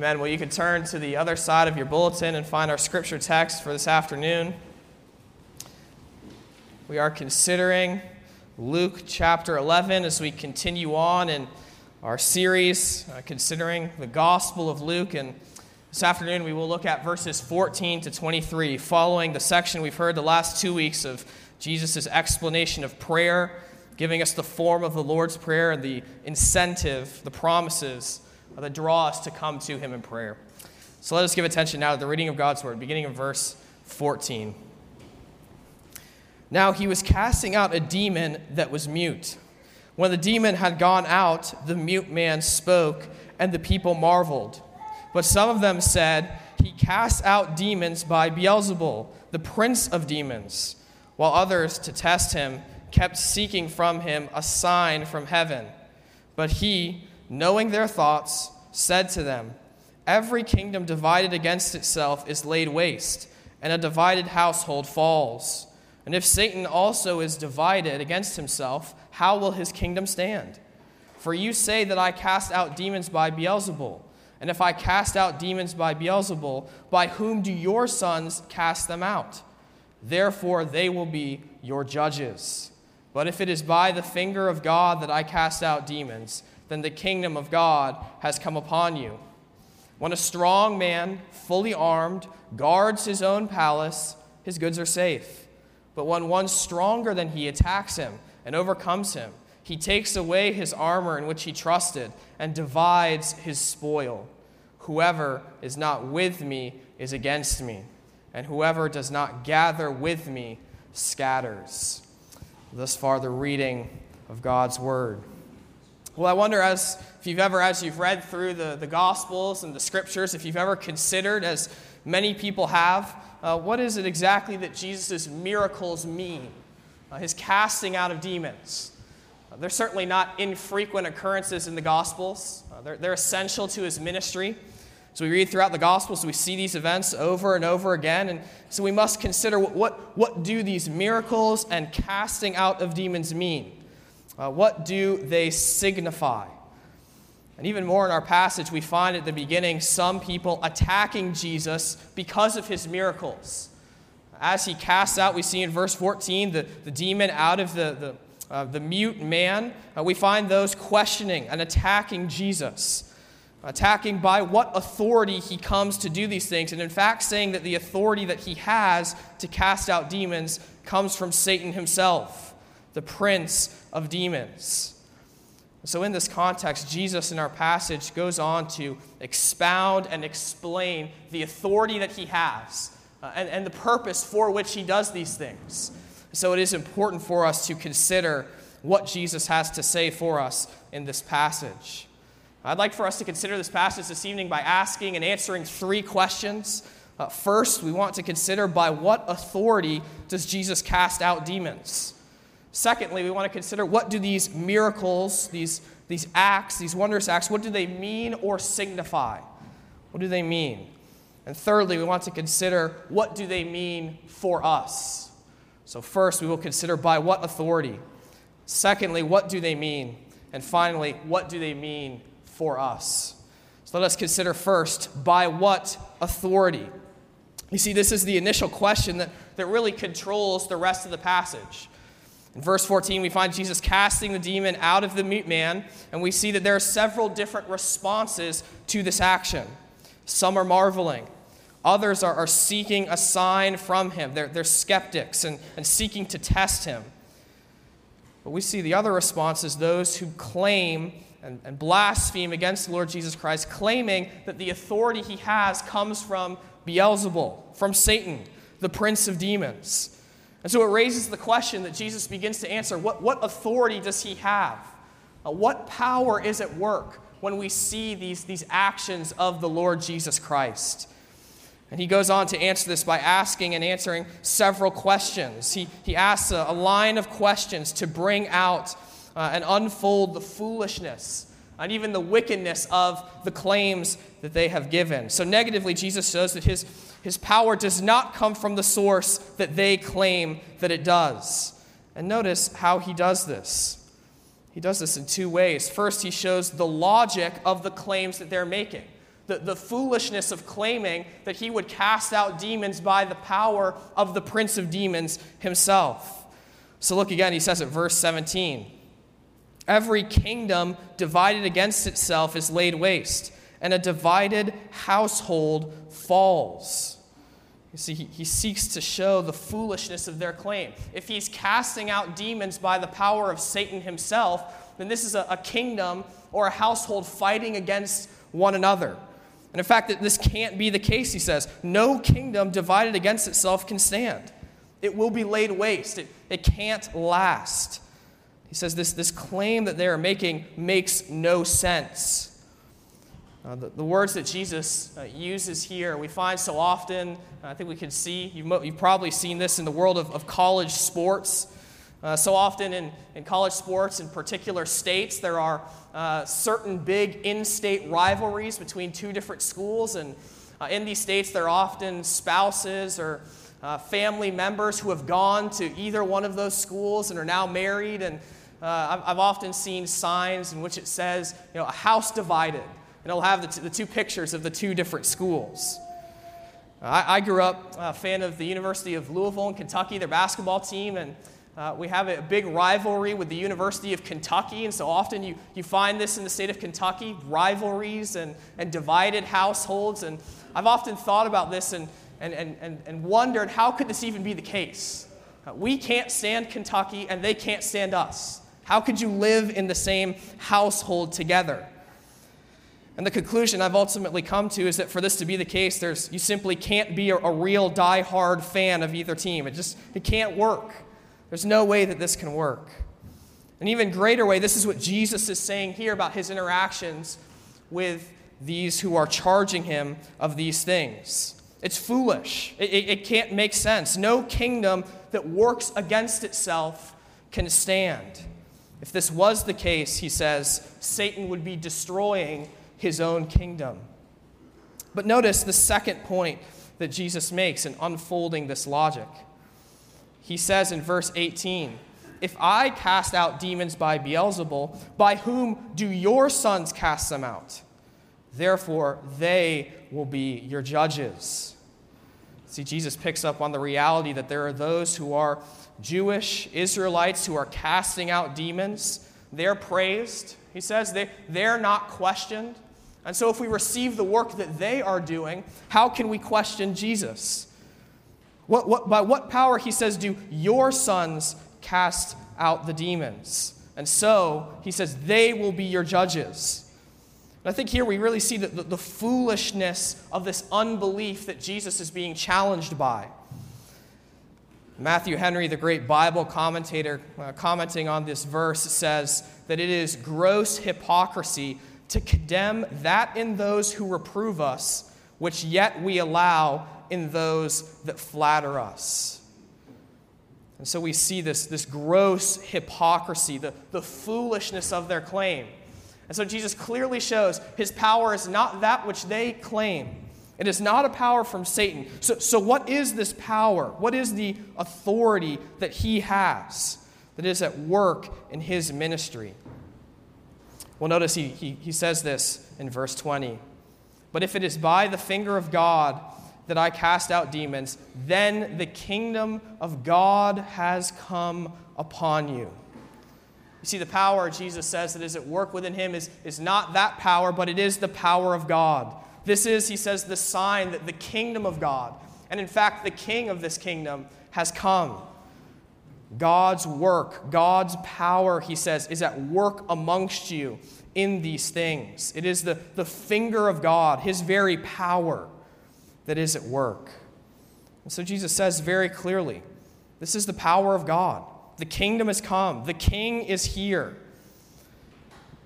Amen. Well, you can turn to the other side of your bulletin and find our scripture text for this afternoon. We are considering Luke chapter 11 as we continue on in our series, uh, considering the Gospel of Luke. And this afternoon we will look at verses 14 to 23, following the section we've heard the last two weeks of Jesus' explanation of prayer, giving us the form of the Lord's Prayer and the incentive, the promises that draw us to come to Him in prayer. So let us give attention now to the reading of God's Word, beginning in verse 14. Now he was casting out a demon that was mute. When the demon had gone out, the mute man spoke, and the people marveled. But some of them said, He casts out demons by Beelzebul, the prince of demons. While others, to test him, kept seeking from him a sign from heaven. But he, knowing their thoughts, said to them, Every kingdom divided against itself is laid waste, and a divided household falls. And if Satan also is divided against himself, how will his kingdom stand? For you say that I cast out demons by Beelzebul. And if I cast out demons by Beelzebul, by whom do your sons cast them out? Therefore they will be your judges. But if it is by the finger of God that I cast out demons, then the kingdom of God has come upon you. When a strong man, fully armed, guards his own palace, his goods are safe. But when one stronger than he attacks him and overcomes him, he takes away his armor in which he trusted and divides his spoil. Whoever is not with me is against me, and whoever does not gather with me scatters. Thus far, the reading of God's word. Well, I wonder as if you've ever, as you've read through the, the Gospels and the Scriptures, if you've ever considered, as many people have, uh, what is it exactly that Jesus' miracles mean? Uh, his casting out of demons. Uh, they're certainly not infrequent occurrences in the Gospels, uh, they're, they're essential to his ministry. So we read throughout the Gospels, we see these events over and over again. And so we must consider what, what, what do these miracles and casting out of demons mean? Uh, what do they signify? And even more in our passage, we find at the beginning some people attacking Jesus because of his miracles. As he casts out, we see in verse 14 the, the demon out of the, the, uh, the mute man. Uh, we find those questioning and attacking Jesus, attacking by what authority he comes to do these things. And in fact, saying that the authority that he has to cast out demons comes from Satan himself, the prince of demons. So, in this context, Jesus in our passage goes on to expound and explain the authority that he has uh, and, and the purpose for which he does these things. So, it is important for us to consider what Jesus has to say for us in this passage. I'd like for us to consider this passage this evening by asking and answering three questions. Uh, first, we want to consider by what authority does Jesus cast out demons? Secondly, we want to consider what do these miracles, these, these acts, these wondrous acts, what do they mean or signify? What do they mean? And thirdly, we want to consider what do they mean for us? So first, we will consider by what authority. Secondly, what do they mean? And finally, what do they mean for us? So let us consider first by what authority? You see, this is the initial question that, that really controls the rest of the passage. In verse 14, we find Jesus casting the demon out of the mute man, and we see that there are several different responses to this action. Some are marveling, others are, are seeking a sign from him. They're, they're skeptics and, and seeking to test him. But we see the other response is those who claim and, and blaspheme against the Lord Jesus Christ, claiming that the authority he has comes from Beelzebul, from Satan, the prince of demons. And so it raises the question that Jesus begins to answer what, what authority does he have? Uh, what power is at work when we see these, these actions of the Lord Jesus Christ? And he goes on to answer this by asking and answering several questions. He, he asks a, a line of questions to bring out uh, and unfold the foolishness and even the wickedness of the claims that they have given. So, negatively, Jesus shows that his his power does not come from the source that they claim that it does. And notice how he does this. He does this in two ways. First, he shows the logic of the claims that they're making. The, the foolishness of claiming that he would cast out demons by the power of the prince of demons himself. So look again, he says at verse 17 Every kingdom divided against itself is laid waste, and a divided household falls. You see, he, he seeks to show the foolishness of their claim. If he's casting out demons by the power of Satan himself, then this is a, a kingdom or a household fighting against one another. And in fact, that this can't be the case, he says. No kingdom divided against itself can stand. It will be laid waste. It, it can't last. He says this, this claim that they are making makes no sense. Uh, the, the, words that Jesus uh, uses here, we find so often, I think we can see, you've, mo- you've probably seen this in the world of, of college sports. Uh, so often in, in college sports in particular states, there are uh, certain big in state rivalries between two different schools. And uh, in these states, there are often spouses or uh, family members who have gone to either one of those schools and are now married. And I've, I've often seen signs in which it says, you know, a house divided it'll have the, t- the two pictures of the two different schools. I, I grew up a fan of the University of Louisville in Kentucky, their basketball team, and uh, we have a big rivalry with the University of Kentucky, and so often you, you find this in the state of Kentucky rivalries and, and divided households. And I've often thought about this and, and, and, and wondered how could this even be the case? Uh, we can't stand Kentucky, and they can't stand us. How could you live in the same household together? And the conclusion I've ultimately come to is that for this to be the case, there's, you simply can't be a, a real die-hard fan of either team. It just it can't work. There's no way that this can work. An even greater way, this is what Jesus is saying here about his interactions with these who are charging him of these things. It's foolish. It, it, it can't make sense. No kingdom that works against itself can stand. If this was the case, he says, Satan would be destroying his own kingdom. But notice the second point that Jesus makes in unfolding this logic. He says in verse 18, If I cast out demons by Beelzebul, by whom do your sons cast them out? Therefore, they will be your judges. See, Jesus picks up on the reality that there are those who are Jewish Israelites who are casting out demons. They're praised. He says they, they're not questioned. And so, if we receive the work that they are doing, how can we question Jesus? What, what, by what power, he says, do your sons cast out the demons? And so, he says, they will be your judges. And I think here we really see the, the, the foolishness of this unbelief that Jesus is being challenged by. Matthew Henry, the great Bible commentator, uh, commenting on this verse, says that it is gross hypocrisy to condemn that in those who reprove us, which yet we allow in those that flatter us. And so we see this, this gross hypocrisy, the, the foolishness of their claim. And so Jesus clearly shows his power is not that which they claim. It is not a power from Satan. So, so what is this power? What is the authority that he has that is at work in his ministry? Well, notice he, he, he says this in verse 20. But if it is by the finger of God that I cast out demons, then the kingdom of God has come upon you. You see, the power, Jesus says, that is at work within him is, is not that power, but it is the power of God. This is, he says, the sign that the kingdom of God, and in fact, the king of this kingdom, has come. God's work, God's power, he says, is at work amongst you in these things. It is the, the finger of God, his very power, that is at work. And so Jesus says very clearly this is the power of God. The kingdom has come, the king is here.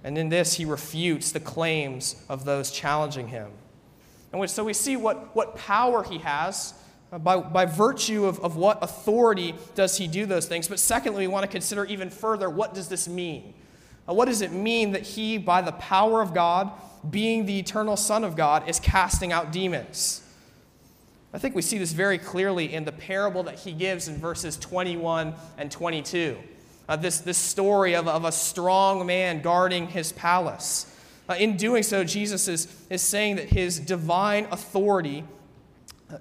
And in this, he refutes the claims of those challenging him. And so we see what, what power he has by, by virtue of, of what authority does he do those things? But secondly, we want to consider even further what does this mean? Uh, what does it mean that he, by the power of God, being the eternal Son of God, is casting out demons? I think we see this very clearly in the parable that he gives in verses 21 and 22. Uh, this, this story of, of a strong man guarding his palace. Uh, in doing so, Jesus is, is saying that his divine authority, uh,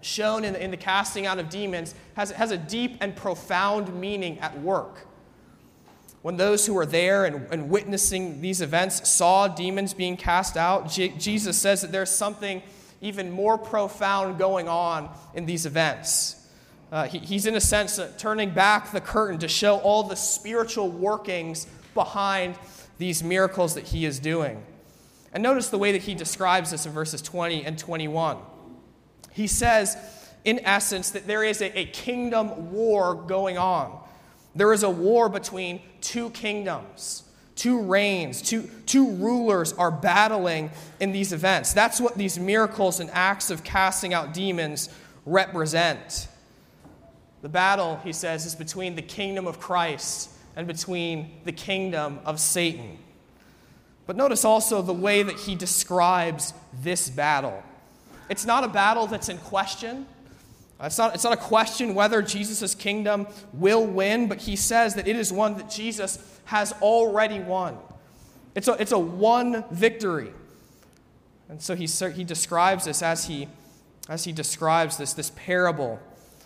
shown in, in the casting out of demons, has, has a deep and profound meaning at work. When those who were there and, and witnessing these events saw demons being cast out, J- Jesus says that there's something even more profound going on in these events. Uh, he, he's, in a sense, uh, turning back the curtain to show all the spiritual workings behind these miracles that he is doing. And notice the way that he describes this in verses 20 and 21. He says, in essence, that there is a, a kingdom war going on. There is a war between two kingdoms, two reigns, two, two rulers are battling in these events. That's what these miracles and acts of casting out demons represent. The battle, he says, is between the kingdom of Christ and between the kingdom of Satan. But notice also the way that he describes this battle. It's not a battle that's in question. It's not, it's not a question whether Jesus' kingdom will win, but he says that it is one that Jesus has already won. It's a, it's a won victory. And so he, he describes this as he, as he describes this, this parable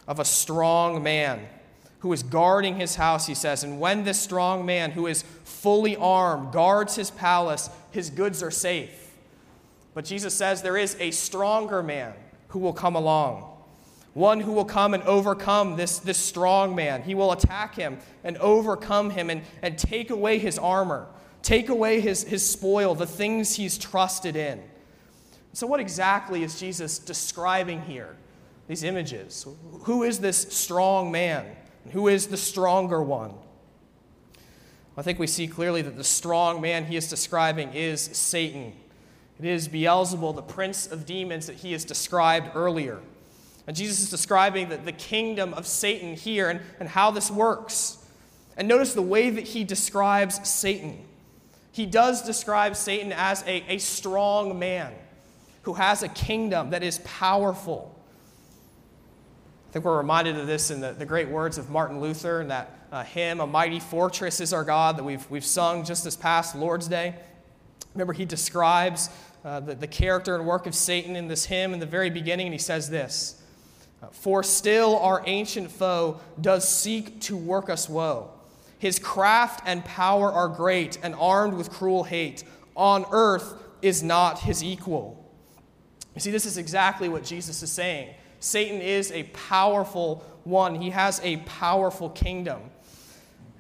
of a strong man who is guarding his house, he says. And when this strong man, who is fully armed, guards his palace, his goods are safe. But Jesus says there is a stronger man who will come along. One who will come and overcome this, this strong man. He will attack him and overcome him and, and take away his armor, take away his, his spoil, the things he's trusted in. So, what exactly is Jesus describing here? These images. Who is this strong man? Who is the stronger one? I think we see clearly that the strong man he is describing is Satan. It is Beelzebul, the prince of demons, that he has described earlier. And Jesus is describing the, the kingdom of Satan here and, and how this works. And notice the way that he describes Satan. He does describe Satan as a, a strong man who has a kingdom that is powerful I think we're reminded of this in the, the great words of Martin Luther and that uh, hymn, A Mighty Fortress is Our God, that we've, we've sung just this past Lord's Day. Remember, he describes uh, the, the character and work of Satan in this hymn in the very beginning, and he says this For still our ancient foe does seek to work us woe. His craft and power are great, and armed with cruel hate. On earth is not his equal. You see, this is exactly what Jesus is saying. Satan is a powerful one, he has a powerful kingdom.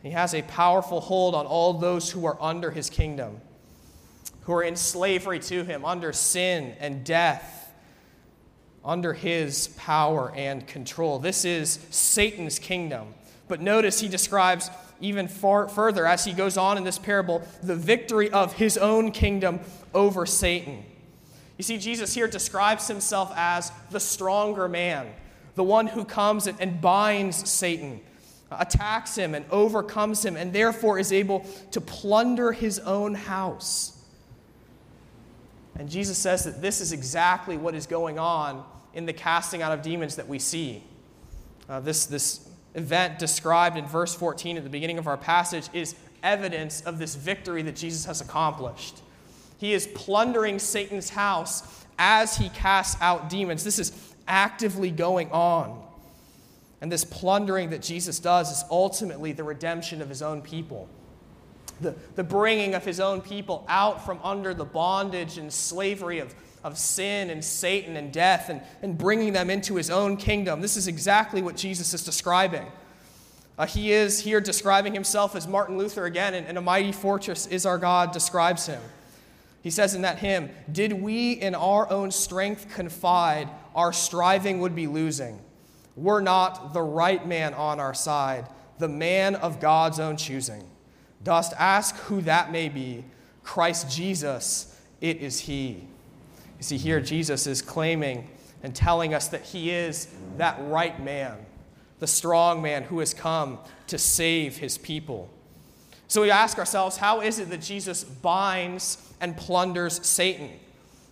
He has a powerful hold on all those who are under his kingdom, who are in slavery to him, under sin and death, under his power and control. This is Satan's kingdom. But notice he describes even far further as he goes on in this parable the victory of his own kingdom over Satan. You see, Jesus here describes himself as the stronger man, the one who comes and binds Satan, attacks him, and overcomes him, and therefore is able to plunder his own house. And Jesus says that this is exactly what is going on in the casting out of demons that we see. Uh, this, this event described in verse 14 at the beginning of our passage is evidence of this victory that Jesus has accomplished. He is plundering Satan's house as he casts out demons. This is actively going on. And this plundering that Jesus does is ultimately the redemption of his own people. The, the bringing of his own people out from under the bondage and slavery of, of sin and Satan and death and, and bringing them into his own kingdom. This is exactly what Jesus is describing. Uh, he is here describing himself as Martin Luther again, and, and a mighty fortress is our God describes him. He says in that hymn, Did we in our own strength confide, our striving would be losing. Were not the right man on our side, the man of God's own choosing. Dost ask who that may be? Christ Jesus, it is He. You see, here Jesus is claiming and telling us that He is that right man, the strong man who has come to save His people. So we ask ourselves, how is it that Jesus binds and plunders Satan.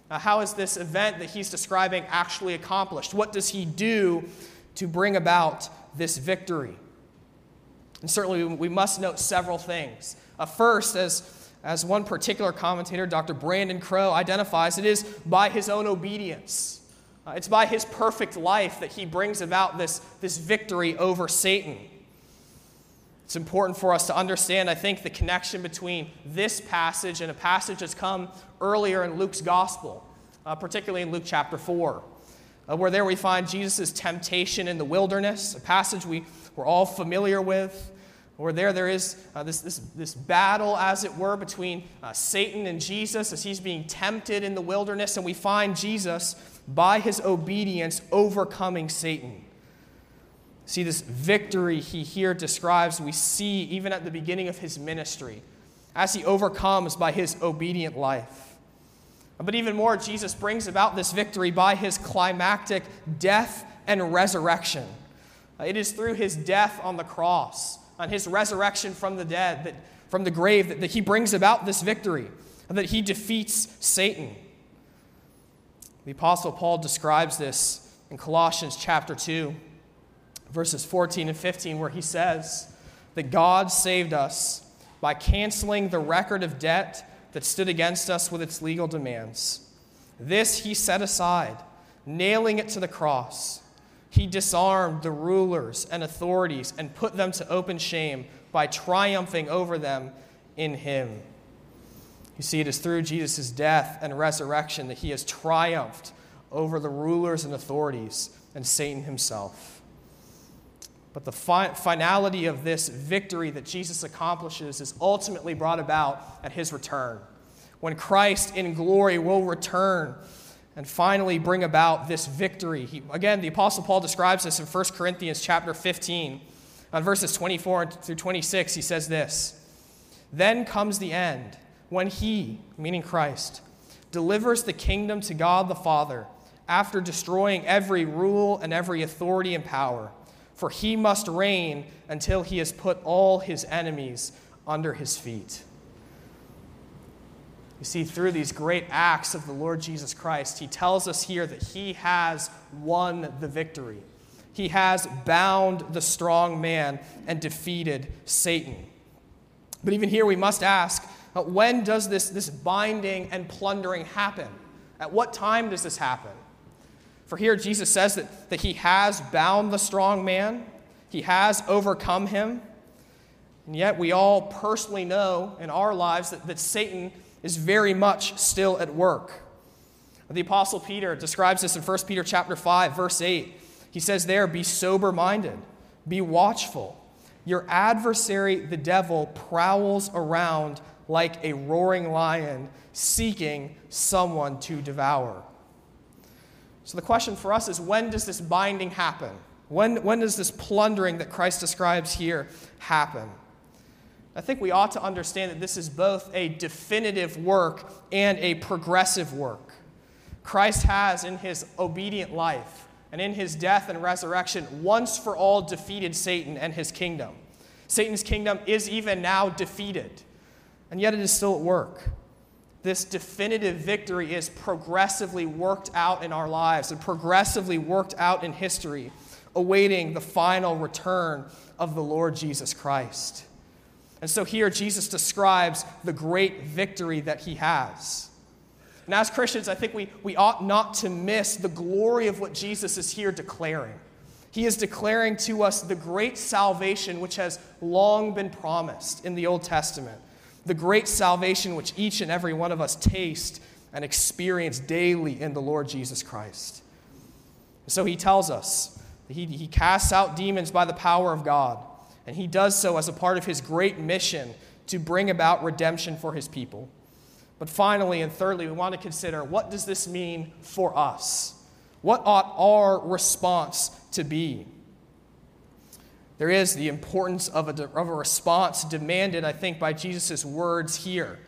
Now, how is this event that he's describing actually accomplished? What does he do to bring about this victory? And certainly, we must note several things. Uh, first, as, as one particular commentator, Dr. Brandon Crowe, identifies, it is by his own obedience. Uh, it's by his perfect life that he brings about this, this victory over Satan. It's important for us to understand, I think, the connection between this passage and a passage that's come earlier in Luke's gospel, uh, particularly in Luke chapter 4, uh, where there we find Jesus' temptation in the wilderness, a passage we, we're all familiar with. Where there, there is uh, this, this, this battle, as it were, between uh, Satan and Jesus as he's being tempted in the wilderness, and we find Jesus, by his obedience, overcoming Satan. See, this victory he here describes, we see even at the beginning of his ministry, as he overcomes by his obedient life. But even more, Jesus brings about this victory by his climactic death and resurrection. It is through his death on the cross on his resurrection from the dead, that, from the grave, that, that he brings about this victory, and that he defeats Satan. The Apostle Paul describes this in Colossians chapter 2, verses 14 and 15, where he says that God saved us by canceling the record of debt that stood against us with its legal demands. This he set aside, nailing it to the cross. He disarmed the rulers and authorities and put them to open shame by triumphing over them in him. You see, it is through Jesus' death and resurrection that he has triumphed over the rulers and authorities and Satan himself. But the fi- finality of this victory that Jesus accomplishes is ultimately brought about at his return. When Christ in glory will return and finally bring about this victory. He, again, the Apostle Paul describes this in 1 Corinthians chapter 15. On verses 24 through 26, he says this Then comes the end, when he, meaning Christ, delivers the kingdom to God the Father after destroying every rule and every authority and power. For he must reign until he has put all his enemies under his feet. You see, through these great acts of the Lord Jesus Christ, he tells us here that he has won the victory. He has bound the strong man and defeated Satan. But even here, we must ask uh, when does this, this binding and plundering happen? At what time does this happen? For here, Jesus says that, that he has bound the strong man, he has overcome him. And yet, we all personally know in our lives that, that Satan is very much still at work. The apostle Peter describes this in 1 Peter chapter 5 verse 8. He says there, "Be sober-minded, be watchful. Your adversary the devil prowls around like a roaring lion seeking someone to devour." So the question for us is when does this binding happen? When, when does this plundering that Christ describes here happen? I think we ought to understand that this is both a definitive work and a progressive work. Christ has, in his obedient life and in his death and resurrection, once for all defeated Satan and his kingdom. Satan's kingdom is even now defeated, and yet it is still at work. This definitive victory is progressively worked out in our lives and progressively worked out in history, awaiting the final return of the Lord Jesus Christ. And so here Jesus describes the great victory that he has. And as Christians, I think we, we ought not to miss the glory of what Jesus is here declaring. He is declaring to us the great salvation which has long been promised in the Old Testament, the great salvation which each and every one of us taste and experience daily in the Lord Jesus Christ. So he tells us he, he casts out demons by the power of God. And he does so as a part of his great mission to bring about redemption for his people. But finally and thirdly, we want to consider what does this mean for us? What ought our response to be? There is the importance of a, of a response demanded, I think, by Jesus' words here.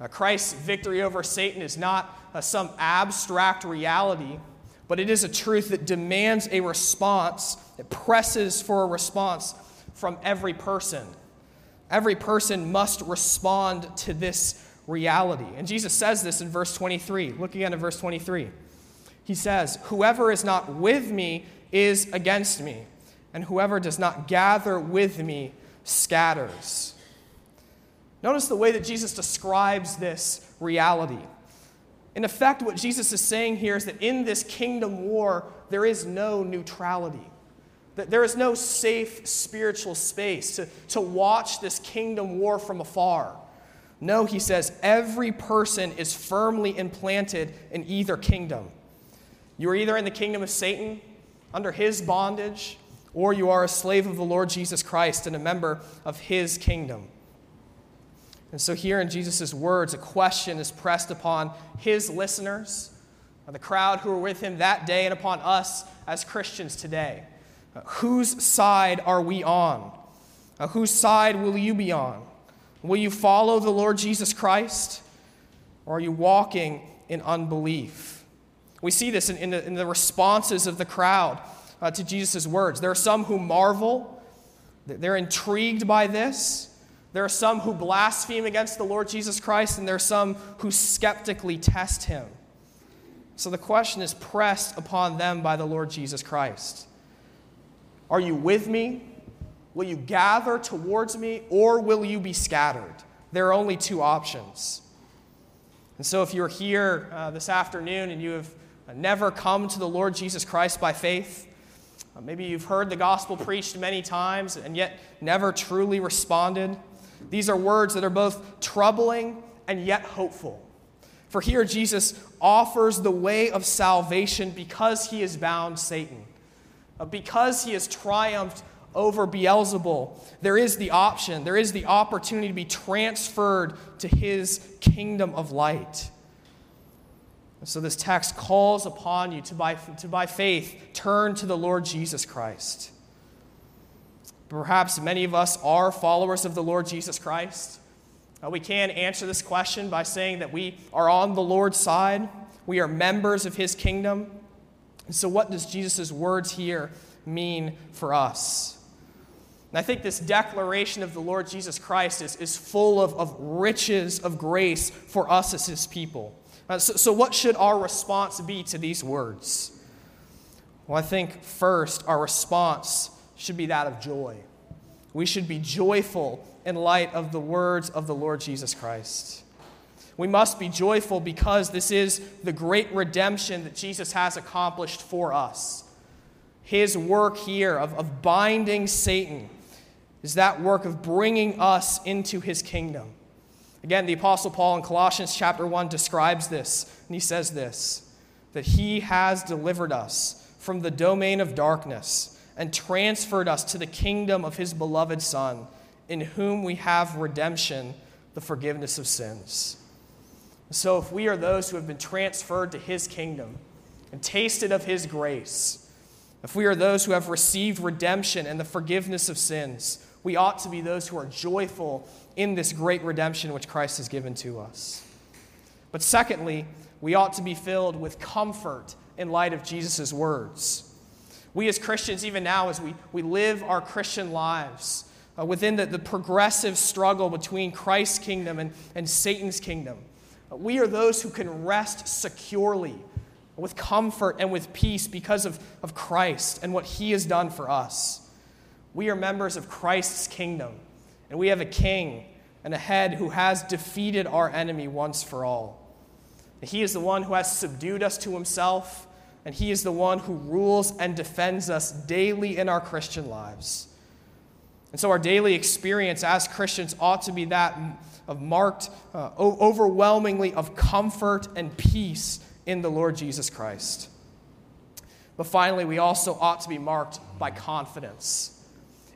Uh, Christ's victory over Satan is not uh, some abstract reality, but it is a truth that demands a response, it presses for a response from every person. Every person must respond to this reality. And Jesus says this in verse 23. Look again at verse 23. He says, Whoever is not with me is against me, and whoever does not gather with me scatters. Notice the way that Jesus describes this reality. In effect, what Jesus is saying here is that in this kingdom war, there is no neutrality. That there is no safe spiritual space to, to watch this kingdom war from afar. No, he says, every person is firmly implanted in either kingdom. You are either in the kingdom of Satan, under his bondage, or you are a slave of the Lord Jesus Christ and a member of his kingdom. And so, here in Jesus' words, a question is pressed upon his listeners, the crowd who were with him that day, and upon us as Christians today. Whose side are we on? Uh, whose side will you be on? Will you follow the Lord Jesus Christ? Or are you walking in unbelief? We see this in, in, the, in the, responses of the crowd uh, to Jesus' words. There are some who marvel, they're intrigued by this. There are some who blaspheme against the Lord Jesus Christ, and there are some who skeptically test him. So the question is pressed upon them by the Lord Jesus Christ Are you with me? Will you gather towards me, or will you be scattered? There are only two options. And so, if you're here uh, this afternoon and you have never come to the Lord Jesus Christ by faith, uh, maybe you've heard the gospel preached many times and yet never truly responded. These are words that are both troubling and yet hopeful. For here, Jesus offers the way of salvation because he has bound Satan, because he has triumphed over Beelzebul, there is the option, there is the opportunity to be transferred to his kingdom of light. so this text calls upon you to by, to by faith turn to the Lord Jesus Christ. Perhaps many of us are followers of the Lord Jesus Christ. Uh, we can answer this question by saying that we are on the Lord's side, we are members of his kingdom. And so, what does Jesus' words here mean for us? And I think this declaration of the Lord Jesus Christ is, is full of, of riches of grace for us as his people. Uh, so, so, what should our response be to these words? Well, I think first, our response should be that of joy. We should be joyful in light of the words of the Lord Jesus Christ. We must be joyful because this is the great redemption that Jesus has accomplished for us. His work here of, of binding Satan is that work of bringing us into his kingdom. Again, the Apostle Paul in Colossians chapter 1 describes this, and he says this that he has delivered us from the domain of darkness and transferred us to the kingdom of his beloved Son, in whom we have redemption, the forgiveness of sins. So, if we are those who have been transferred to his kingdom and tasted of his grace, if we are those who have received redemption and the forgiveness of sins, we ought to be those who are joyful in this great redemption which Christ has given to us. But secondly, we ought to be filled with comfort in light of Jesus' words. We as Christians, even now, as we, we live our Christian lives uh, within the, the progressive struggle between Christ's kingdom and, and Satan's kingdom, we are those who can rest securely with comfort and with peace because of, of Christ and what he has done for us. We are members of Christ's kingdom, and we have a king and a head who has defeated our enemy once for all. He is the one who has subdued us to himself, and he is the one who rules and defends us daily in our Christian lives. And so, our daily experience as Christians ought to be that of marked uh, overwhelmingly of comfort and peace in the Lord Jesus Christ. But finally, we also ought to be marked by confidence.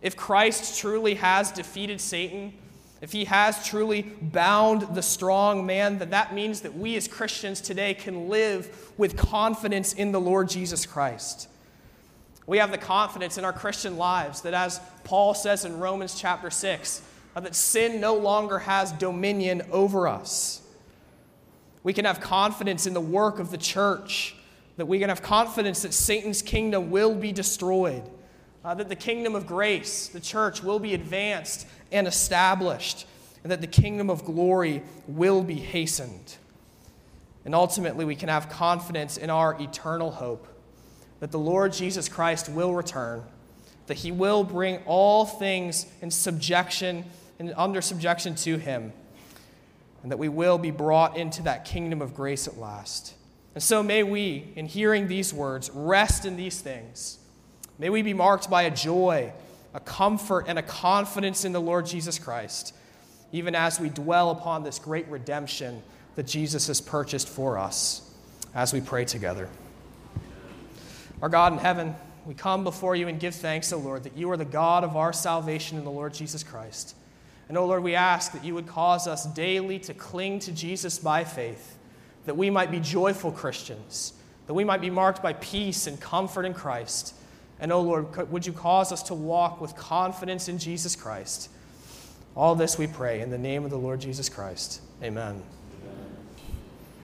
If Christ truly has defeated Satan, if he has truly bound the strong man, then that means that we as Christians today can live with confidence in the Lord Jesus Christ. We have the confidence in our Christian lives that, as Paul says in Romans chapter 6, uh, that sin no longer has dominion over us. We can have confidence in the work of the church, that we can have confidence that Satan's kingdom will be destroyed uh, that the kingdom of grace, the church, will be advanced and established, and that the kingdom of glory will be hastened. And ultimately, we can have confidence in our eternal hope that the Lord Jesus Christ will return, that he will bring all things in subjection and under subjection to Him, and that we will be brought into that kingdom of grace at last. And so may we, in hearing these words, rest in these things. May we be marked by a joy, a comfort, and a confidence in the Lord Jesus Christ, even as we dwell upon this great redemption that Jesus has purchased for us as we pray together. Our God in heaven, we come before you and give thanks, O Lord, that you are the God of our salvation in the Lord Jesus Christ. And, O Lord, we ask that you would cause us daily to cling to Jesus by faith, that we might be joyful Christians, that we might be marked by peace and comfort in Christ. And, O Lord, would you cause us to walk with confidence in Jesus Christ? All this we pray in the name of the Lord Jesus Christ. Amen.